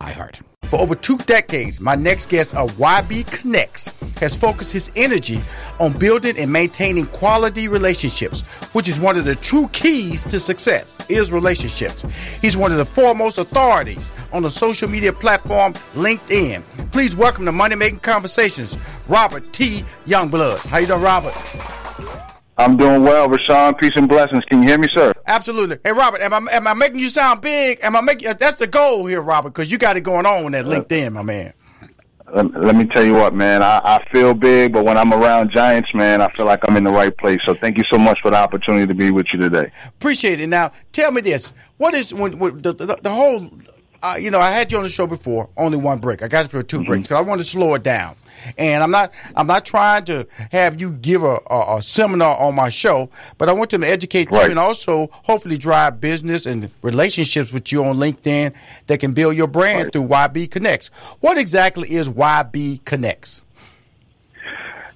iHeart. For over two decades, my next guest of YB Connects has focused his energy on building and maintaining quality relationships, which is one of the true keys to success is relationships. He's one of the foremost authorities on the social media platform LinkedIn. Please welcome to Money Making Conversations, Robert T. Youngblood. How you doing, Robert? I'm doing well, Rushion. Peace and blessings. Can you hear me, sir? Absolutely. Hey, Robert, am I am I making you sound big? Am I making uh, that's the goal here, Robert? Because you got it going on with that uh, LinkedIn, my man. Let, let me tell you what, man. I, I feel big, but when I'm around giants, man, I feel like I'm in the right place. So thank you so much for the opportunity to be with you today. Appreciate it. Now, tell me this: what is when, when the, the the whole? Uh, you know, I had you on the show before. Only one break. I got it for 2 mm-hmm. breaks because I want to slow it down. And I'm not I'm not trying to have you give a, a, a seminar on my show, but I want them to educate right. you and also hopefully drive business and relationships with you on LinkedIn that can build your brand right. through YB Connects. What exactly is YB Connects?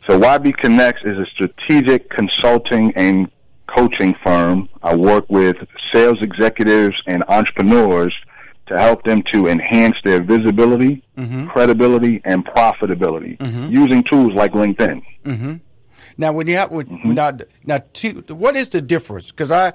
So YB Connects is a strategic consulting and coaching firm. I work with sales executives and entrepreneurs to help them to enhance their visibility, mm-hmm. credibility, and profitability mm-hmm. using tools like LinkedIn. Mm-hmm. Now, when you have mm-hmm. now, now, what is the difference? Because I,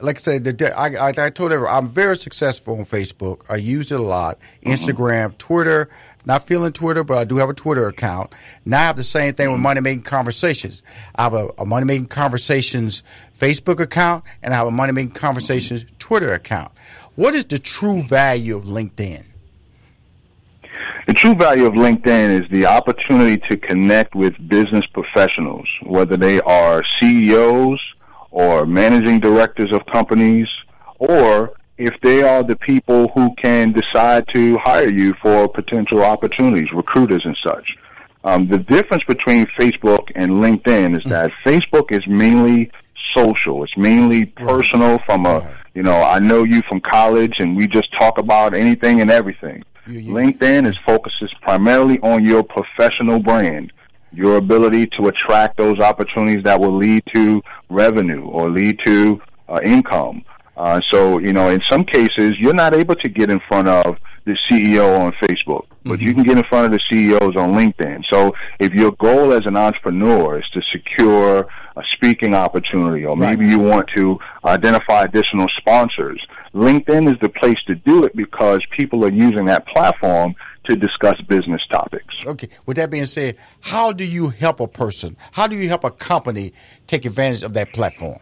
like I said, the, I, I, I told everyone I'm very successful on Facebook. I use it a lot. Mm-hmm. Instagram, Twitter. Not feeling Twitter, but I do have a Twitter account. Now I have the same thing with mm-hmm. Money Making Conversations. I have a, a Money Making Conversations Facebook account, and I have a Money Making Conversations Twitter account. What is the true value of LinkedIn? The true value of LinkedIn is the opportunity to connect with business professionals, whether they are CEOs or managing directors of companies, or if they are the people who can decide to hire you for potential opportunities, recruiters and such. Um, the difference between Facebook and LinkedIn is mm. that Facebook is mainly social. It's mainly personal from a you know, I know you from college and we just talk about anything and everything. Yeah, yeah. LinkedIn is focuses primarily on your professional brand, your ability to attract those opportunities that will lead to revenue or lead to uh, income. Uh, so, you know, in some cases, you're not able to get in front of the CEO on Facebook, but mm-hmm. you can get in front of the CEOs on LinkedIn. So if your goal as an entrepreneur is to secure a speaking opportunity, or maybe you want to identify additional sponsors, LinkedIn is the place to do it because people are using that platform to discuss business topics. Okay. With that being said, how do you help a person? How do you help a company take advantage of that platform?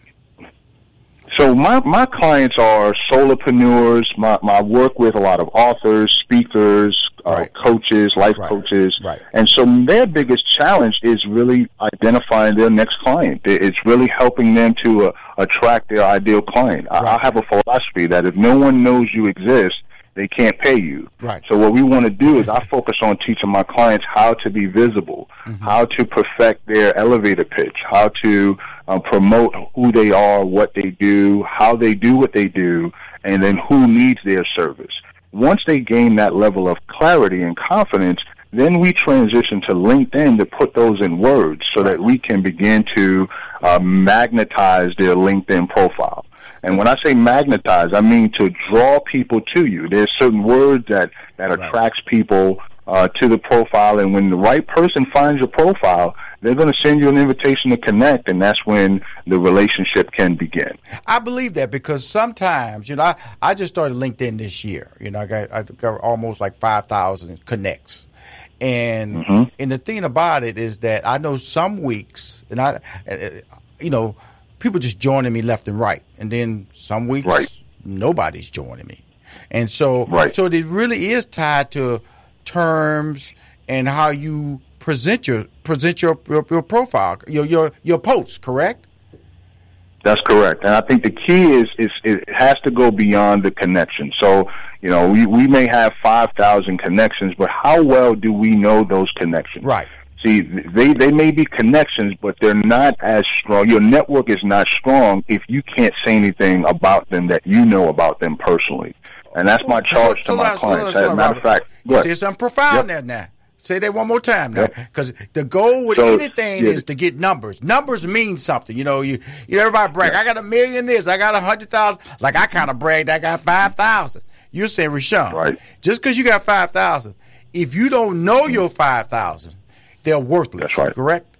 So my, my clients are solopreneurs. My, my work with a lot of authors, speakers, uh, right. coaches, life right. coaches. Right. And so their biggest challenge is really identifying their next client. It's really helping them to uh, attract their ideal client. Right. I, I have a philosophy that if no one knows you exist, they can't pay you. Right. So what we want to do is I focus on teaching my clients how to be visible, mm-hmm. how to perfect their elevator pitch, how to um, promote who they are, what they do, how they do what they do, and then who needs their service. Once they gain that level of clarity and confidence, then we transition to LinkedIn to put those in words so that we can begin to uh, magnetize their LinkedIn profile. And when I say magnetize, I mean to draw people to you. There's certain words that, that attracts people uh, to the profile, and when the right person finds your profile, they're going to send you an invitation to connect, and that's when the relationship can begin. I believe that because sometimes, you know, I, I just started LinkedIn this year. You know, I got I got almost like five thousand connects, and Mm-hmm. and the thing about it is that I know some weeks, and I, you know, people just joining me left and right, and then some weeks Right. nobody's joining me, and so Right. so it really is tied to terms and how you present your present your your, your profile, your your your posts, correct? That's correct. And I think the key is, is it has to go beyond the connection. So, you know, we, we may have 5,000 connections, but how well do we know those connections? Right. See, they, they may be connections, but they're not as strong. Your network is not strong if you can't say anything about them that you know about them personally. And that's my charge So- so to my clients. As a matter of fact, ahead. profound Yep. there now. Say that one more time now, Yep. because the goal with So, anything yeah. is to get numbers. Numbers mean something. You know, you, you know, everybody brag. I got a million this. I got a hundred thousand. Like I kind of bragged. I got five thousand. You're saying, Rushion, Right. just because you got five thousand, if you don't know your five thousand, they're worthless. That's right. Correct.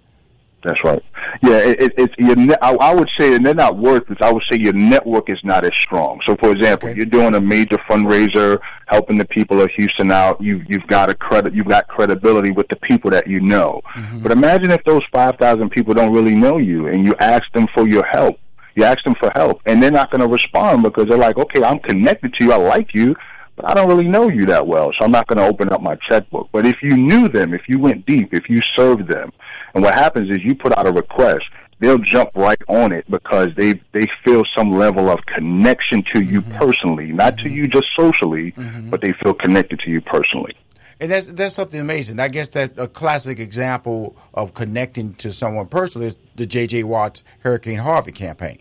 That's right. Yeah, it, it, it's your. Ne- I, I would say, and they're not worthless. I would say your network is not as strong. So, for example, Okay. you're doing a major fundraiser, helping the people of Houston out. You you've got a credit. You've got credibility with the people that you know. Mm-hmm. But imagine if those five thousand people don't really know you, and you ask them for your help. You ask them for help, and they're not going to respond because they're like, "Okay, I'm connected to you. I like you." But I don't really know you that well, so I'm not going to open up my checkbook. But if you knew them, if you went deep, if you served them, and what happens is you put out a request, they'll jump right on it because they they feel some level of connection to you mm-hmm. personally, not to mm-hmm. you just socially, mm-hmm. but they feel connected to you personally. And that's that's something amazing. I guess that a classic example of connecting to someone personally is the J.J. Watt's Hurricane Harvey campaign.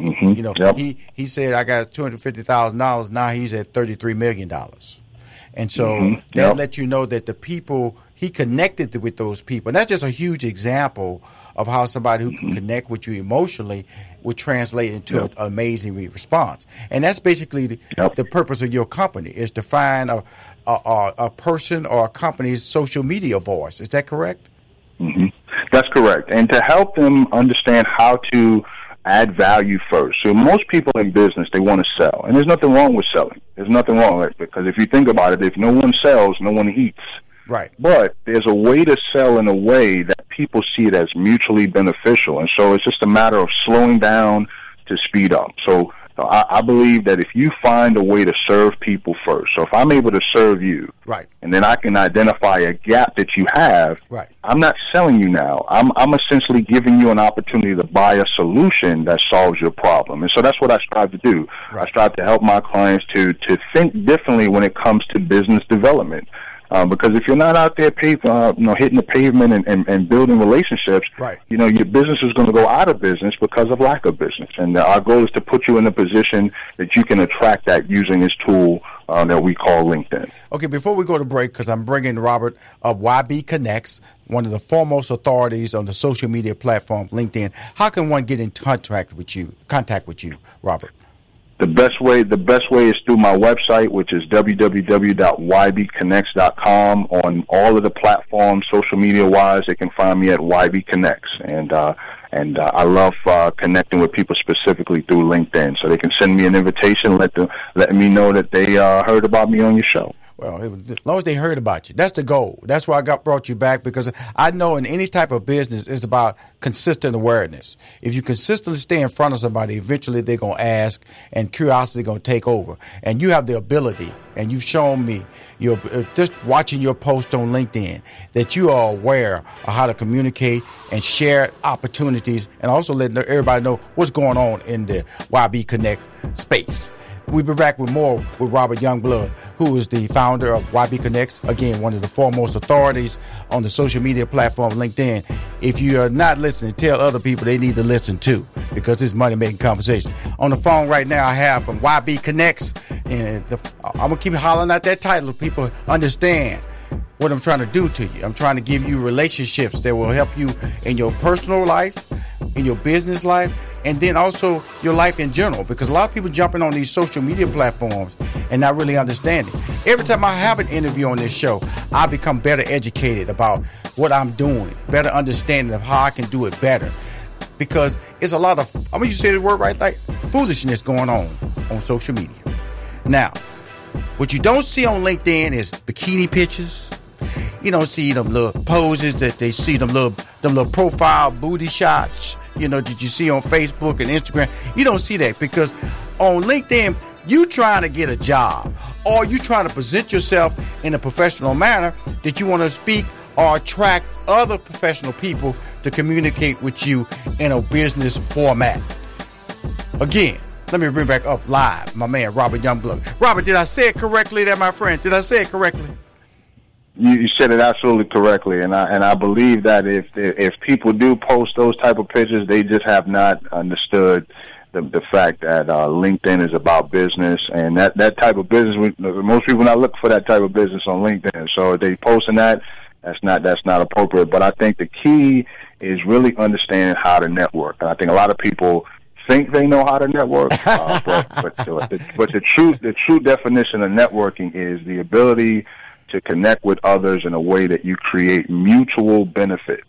Hmm You know, yep. he he said I got two hundred fifty thousand dollars. Now he's at thirty three million dollars, and so Mhm. that Yep. lets you know that the people he connected with those people, and that's just a huge example of how somebody who can connect with you emotionally would translate into Mm-hmm. Yep. an amazing response. And that's basically the, Yep. the purpose of your company is to find a a, a person or a company's social media voice. Is that correct? hmm That's correct. And to help them understand how to add value first. So most people in business, they want to sell. And there's nothing wrong with selling. There's nothing wrong with it because if you think about it, if no one sells, no one eats. Right. But there's a way to sell in a way that people see it as mutually beneficial. And so it's just a matter of slowing down to speed up. So I, I believe that if you find a way to serve people first, so if I'm able to serve you, Right. and then I can identify a gap that you have, Right. I'm not selling you now. I'm I'm essentially giving you an opportunity to buy a solution that solves your problem. And so that's what I strive to do. I strive to help my clients to to think differently when it comes to business development. Um, because if you're not out there, pave, uh, you know, hitting the pavement and, and, and building relationships, Right. you know, your business is going to go out of business because of lack of business. And uh, our goal is to put you in a position that you can attract that using this tool uh, that we call LinkedIn. Okay, before we go to break, because I'm bringing Robert of YB Connects, one of the foremost authorities on the social media platform LinkedIn. How can one get in contact with you? Contact with you, Robert. The best way, the best way is through my website, which is www.ybconnects.com. On all of the platforms, social media wise, they can find me at YB Connects, and uh, and uh, I love uh, connecting with people specifically through LinkedIn, so they can send me an invitation, let them let me know that they uh, heard about me on your show. Well, was, as long as they heard about you, that's the goal. That's why I got brought you back because I know in any type of business, it's about consistent awareness. If you consistently stay in front of somebody, eventually they're gonna ask, and curiosity gonna take over. And you have the ability, and you've shown me, your uh, just watching your post on LinkedIn, that you are aware of how to communicate and share opportunities, and also letting everybody know what's going on in the YB Connect space. We'll be back with more with Robert Youngblood, who is the founder of YB Connects. Again, one of the foremost authorities on the social media platform LinkedIn. If you are not listening, tell other people they need to listen too, because it's money making conversation. On the phone right now, I have from YB Connects, and the, I'm gonna keep hollering out that title. so People understand what I'm trying to do to you. I'm trying to give you relationships that will help you in your personal life, in your business life, and then also your life in general. Because a lot of people jumping on these social media platforms and not really understanding. Every time I have an interview on this show, I become better educated about what I'm doing, better understanding of how I can do it better. Because it's a lot of, I mean, you say the word right, like foolishness going on on social media. Now, what you don't see on LinkedIn is bikini pictures. You don't see them little poses that they see them little them little profile booty shots. You know, did you see on Facebook and Instagram? You don't see that because on LinkedIn, you trying to get a job or you trying to present yourself in a professional manner that you want to speak or attract other professional people to communicate with you in a business format. Again, let me bring back up live my man Robert Youngblood. Robert, did I say it correctly there, my friend? Did I say it correctly? You, you said it absolutely correctly, and I and I believe that if if people do post those type of pictures, they just have not understood the the fact that uh, LinkedIn is about business, and that that type of business. Most people not look for that type of business on LinkedIn, so if they posting that, that's not that's not appropriate. But I think the key is really understanding how to network, and I think a lot of people think they know how to network, uh, but but, the, but the true the true definition of networking is the ability to connect with others in a way that you create mutual benefit.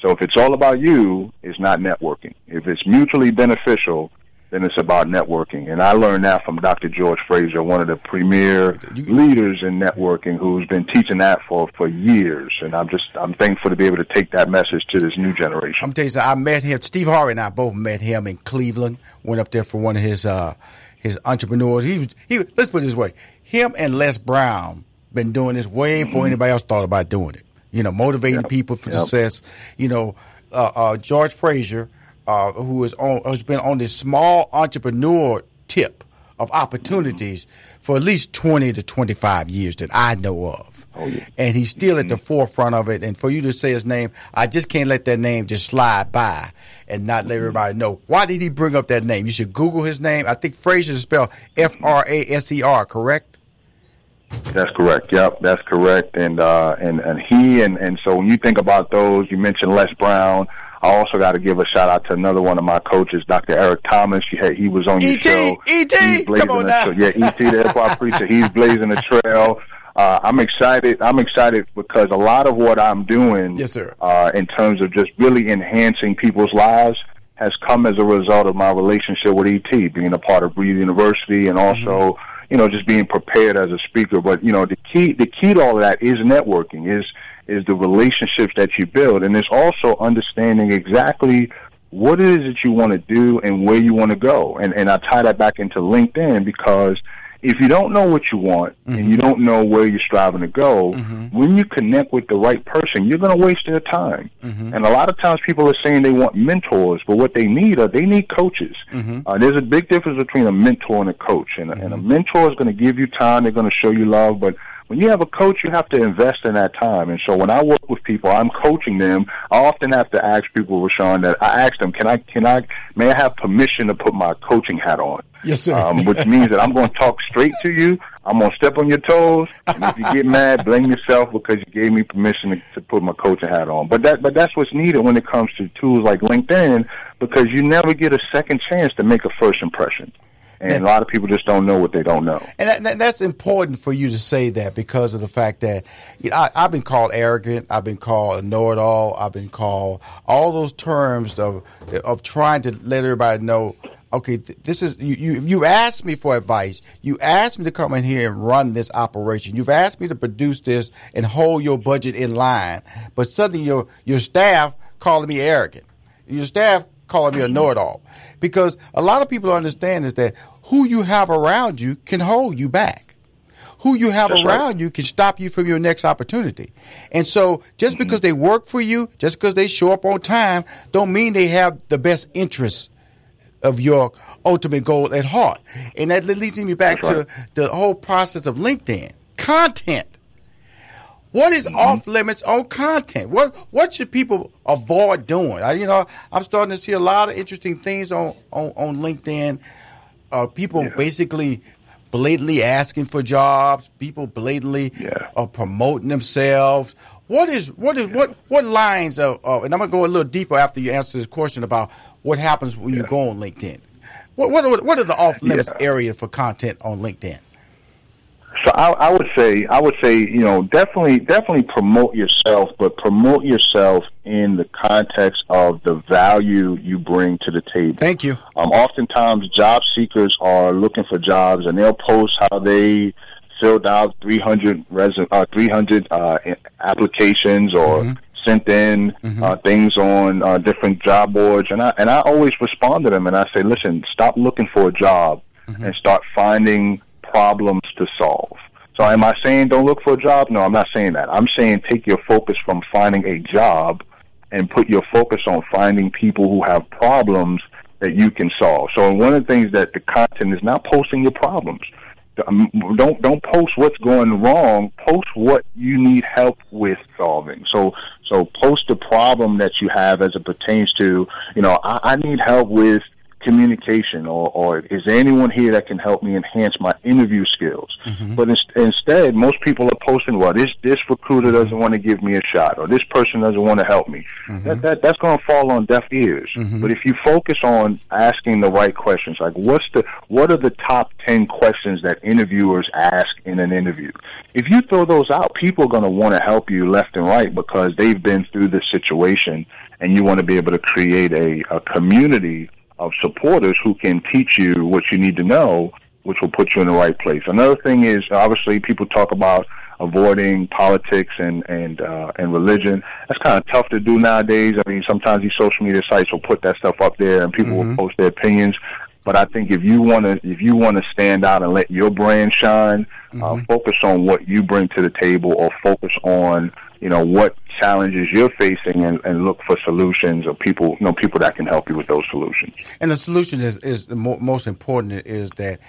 So if it's all about you, it's not networking. If it's mutually beneficial, then it's about networking. And I learned that from Dr. George Fraser, one of the premier leaders in networking who's been teaching that for, for years. And I'm just, I'm thankful to be able to take that message to this new generation. I'm telling you, I met him, Steve Harvey and I both met him in Cleveland, went up there for one of his, uh, his entrepreneurs. He was, he, let's put it this way. Him and Les Brown been doing this way before mm-hmm. anybody else thought about doing it. You know, motivating yep. people for yep. success. You know, uh, uh, George Fraser, uh, who is on, has been on this small entrepreneur tip of opportunities for at least 20 to 25 years that I know of. Oh, yeah. And he's still mm-hmm. at the mm-hmm. forefront of it. And for you to say his name, I just can't let that name just slide by and not let mm-hmm. everybody know. Why did he bring up that name? You should Google his name. I think Fraser is spelled F R A S E R, correct? That's correct. Yep, that's correct. And uh, and and he and and so when you think about those, you mentioned Les Brown. I also got to give a shout out to another one of my coaches, Dr. Eric Thomas. He, had, he was on your E.T. show. E.T. Come on now. yeah, E.T. the hip preacher. He's blazing a trail. Uh, I'm excited. I'm excited because a lot of what I'm doing, yes, sir, uh, in terms of just really enhancing people's lives, has come as a result of my relationship with ET, being a part of Breathe University, and also. Mm-hmm you know, just being prepared as a speaker. But you know, the key the key to all of that is networking, is is the relationships that you build, and it's also understanding exactly what it is that you want to do and where you want to go. And and I tie that back into LinkedIn because if you don't know what you want mm-hmm. and you don't know where you're striving to go, mm-hmm. when you connect with the right person, you're going to waste their time. Mm-hmm. And a lot of times people are saying they want mentors, but what they need are they need coaches. Mm-hmm. Uh, there's a big difference between a mentor and a coach. And, and a mm-hmm. mentor is going to give you time, they're going to show you love, but when you have a coach, you have to invest in that time. And so when I work with people, I'm coaching them. I often have to ask people, Rushion, that I ask them, can I, can I, may I have permission to put my coaching hat on? Yes, sir. Um, which means that I'm going to talk straight to you. I'm going to step on your toes. And if you get mad, blame yourself because you gave me permission to, to put my coaching hat on. But that, but that's what's needed when it comes to tools like LinkedIn because you never get a second chance to make a first impression and a lot of people just don't know what they don't know. And that, that's important for you to say that because of the fact that you know, I, have been called arrogant, I've been called a know-it-all, I've been called all those terms of of trying to let everybody know. Okay, this is you, you. You asked me for advice. You asked me to come in here and run this operation. You've asked me to produce this and hold your budget in line. But suddenly your your staff calling me arrogant. Your staff calling me a know-it-all because a lot of people understand is that who you have around you can hold you back. Who you have That's around right. you can stop you from your next opportunity. And so just mm-hmm. because they work for you, just because they show up on time, don't mean they have the best interests of your ultimate goal at heart. And that leads me back That's to right. the whole process of LinkedIn. Content. What is mm-hmm. off limits on content? What what should people avoid doing? I, you know, I'm starting to see a lot of interesting things on on, on LinkedIn uh, people yeah. basically blatantly asking for jobs, people blatantly yeah. uh, promoting themselves. What is what is yeah. what what lines of, uh, and I'm gonna go a little deeper after you answer this question about what happens when you go on LinkedIn? What what are, what are the off limits area for content on LinkedIn? So I, I, would say I would say you know definitely definitely promote yourself, but promote yourself in the context of the value you bring to the table. Thank you. Um, oftentimes, job seekers are looking for jobs, and they'll post how they filled out 300 resu- uh, 300 uh, applications or. Mm-hmm sent in mm-hmm. uh, things on uh, different job boards, and I and I always respond to them, and I say, listen, stop looking for a job mm-hmm. and start finding problems to solve. So am I saying don't look for a job? No, I'm not saying that. I'm saying take your focus from finding a job and put your focus on finding people who have problems that you can solve. So one of the things that the content is not posting your problems. Um, don't don't post what's going wrong. Post what you need help with solving. So so post the problem that you have as it pertains to you know I, I need help with communication or, or is there anyone here that can help me enhance my interview skills? Mm-hmm. But in, instead, most people are posting, well, this, this recruiter doesn't want to give me a shot or this person doesn't want to help me. Mm-hmm. That, that, that's going to fall on deaf ears. Mm-hmm. But if you focus on asking the right questions, like what's the, what are the top 10 questions that interviewers ask in an interview? If you throw those out, people are going to want to help you left and right because they've been through this situation and you want to be able to create a, a community of supporters who can teach you what you need to know, which will put you in the right place. Another thing is obviously people talk about avoiding politics and and uh, and religion. That's kind of tough to do nowadays. I mean, sometimes these social media sites will put that stuff up there, and people mm-hmm. will post their opinions. But I think if you want to if you want to stand out and let your brand shine, uh, mm-hmm. uh, focus on what you bring to the table, or focus on you know what challenges you're facing and, and look for solutions or people you know people that can help you with those solutions. And the solution is is the mo- most important is that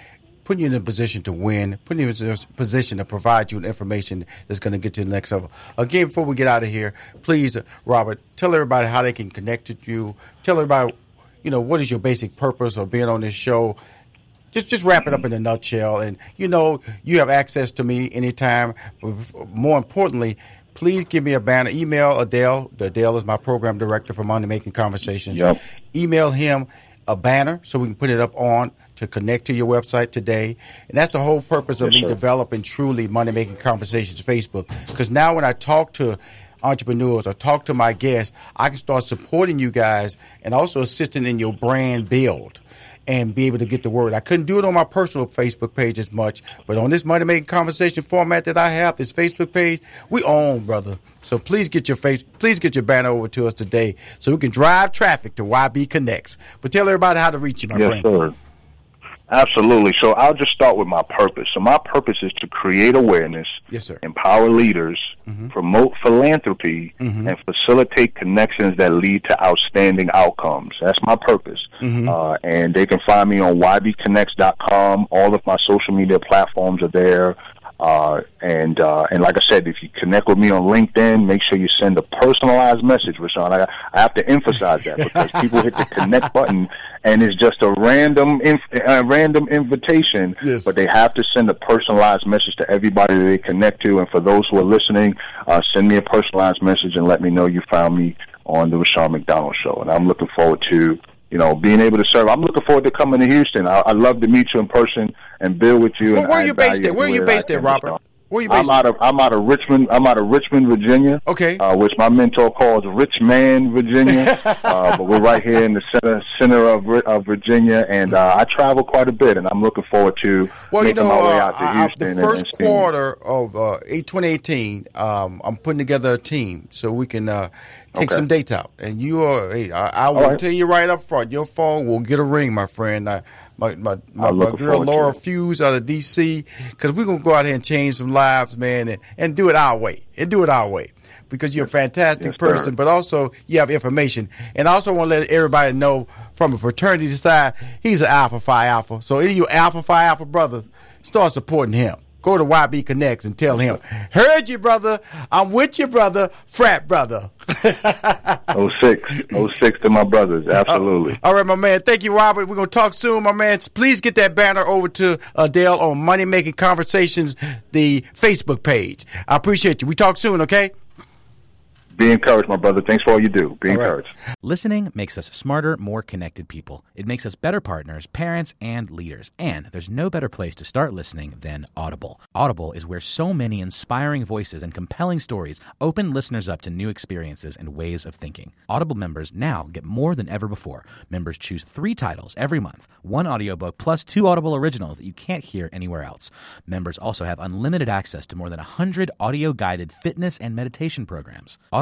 putting you in a position to win, putting you in a position to provide you information that's going to get you to the next level. Again, before we get out of here, please, Robert, tell everybody how they can connect with you. Tell everybody, you know, what is your basic purpose of being on this show. Just, just wrap it up in a nutshell. And you know, you have access to me anytime. More importantly, please give me a banner. Email Adele. Adele is my program director for Money Making Conversations. Yep. Email him a banner so we can put it up on to connect to your website today. And that's the whole purpose of yes, me sir. developing truly Money Making Conversations Facebook. Because now when I talk to entrepreneurs or talk to my guests, I can start supporting you guys and also assisting in your brand build and be able to get the word. I couldn't do it on my personal Facebook page as much, but on this money making conversation format that I have, this Facebook page, we own, brother. So please get your face, please get your banner over to us today, so we can drive traffic to YB Connects. But tell everybody how to reach you, my yes, friend. Sir. Absolutely. So I'll just start with my purpose. So my purpose is to create awareness, yes, sir. empower leaders, mm-hmm. promote philanthropy, mm-hmm. and facilitate connections that lead to outstanding outcomes. That's my purpose. Mm-hmm. Uh, and they can find me on ybconnects.com. All of my social media platforms are there. Uh, and uh, and like I said, if you connect with me on LinkedIn, make sure you send a personalized message, Rushion. I, I have to emphasize that because people hit the connect button and it's just a random inf- a random invitation, yes. but they have to send a personalized message to everybody that they connect to. And for those who are listening, uh, send me a personalized message and let me know you found me on the Rushion McDonald Show. And I'm looking forward to you know, being able to serve. I'm looking forward to coming to Houston. I, would love to meet you in person and build with you. Well, where are you based at? Where are you based at, Robert? Where you based? I'm out of I'm out of Richmond. I'm out of Richmond, Virginia. Okay. Uh, which my mentor calls Richmond, Virginia. uh, but we're right here in the center center of of Virginia, and uh, I travel quite a bit, and I'm looking forward to well, making you know, my way uh, out to Houston. the first and, and quarter of uh, 2018, um, I'm putting together a team so we can uh, take okay. some dates out. And you are, hey, I, I will right. tell you right up front, your phone will get a ring, my friend. I, my my, my, my girl Laura Fuse out of DC, because we're gonna go out here and change some lives, man, and, and do it our way, and do it our way, because you're a fantastic yes, person, sir. but also you have information, and I also want to let everybody know from a fraternity side, he's an Alpha Phi Alpha. So any of you Alpha Phi Alpha brothers, start supporting him. Go to YB Connects and tell him, heard you, brother. I'm with you, brother. Frat brother. 06. 06 to my brothers. Absolutely. Uh, all right, my man. Thank you, Robert. We're going to talk soon, my man. Please get that banner over to Adele on Money Making Conversations, the Facebook page. I appreciate you. We talk soon, okay? Be encouraged, my brother. Thanks for all you do. Be All right. encouraged. Listening makes us smarter, more connected people. It makes us better partners, parents, and leaders. And there's no better place to start listening than Audible. Audible is where so many inspiring voices and compelling stories open listeners up to new experiences and ways of thinking. Audible members now get more than ever before. Members choose three titles every month one audiobook plus two Audible originals that you can't hear anywhere else. Members also have unlimited access to more than 100 audio guided fitness and meditation programs. Audible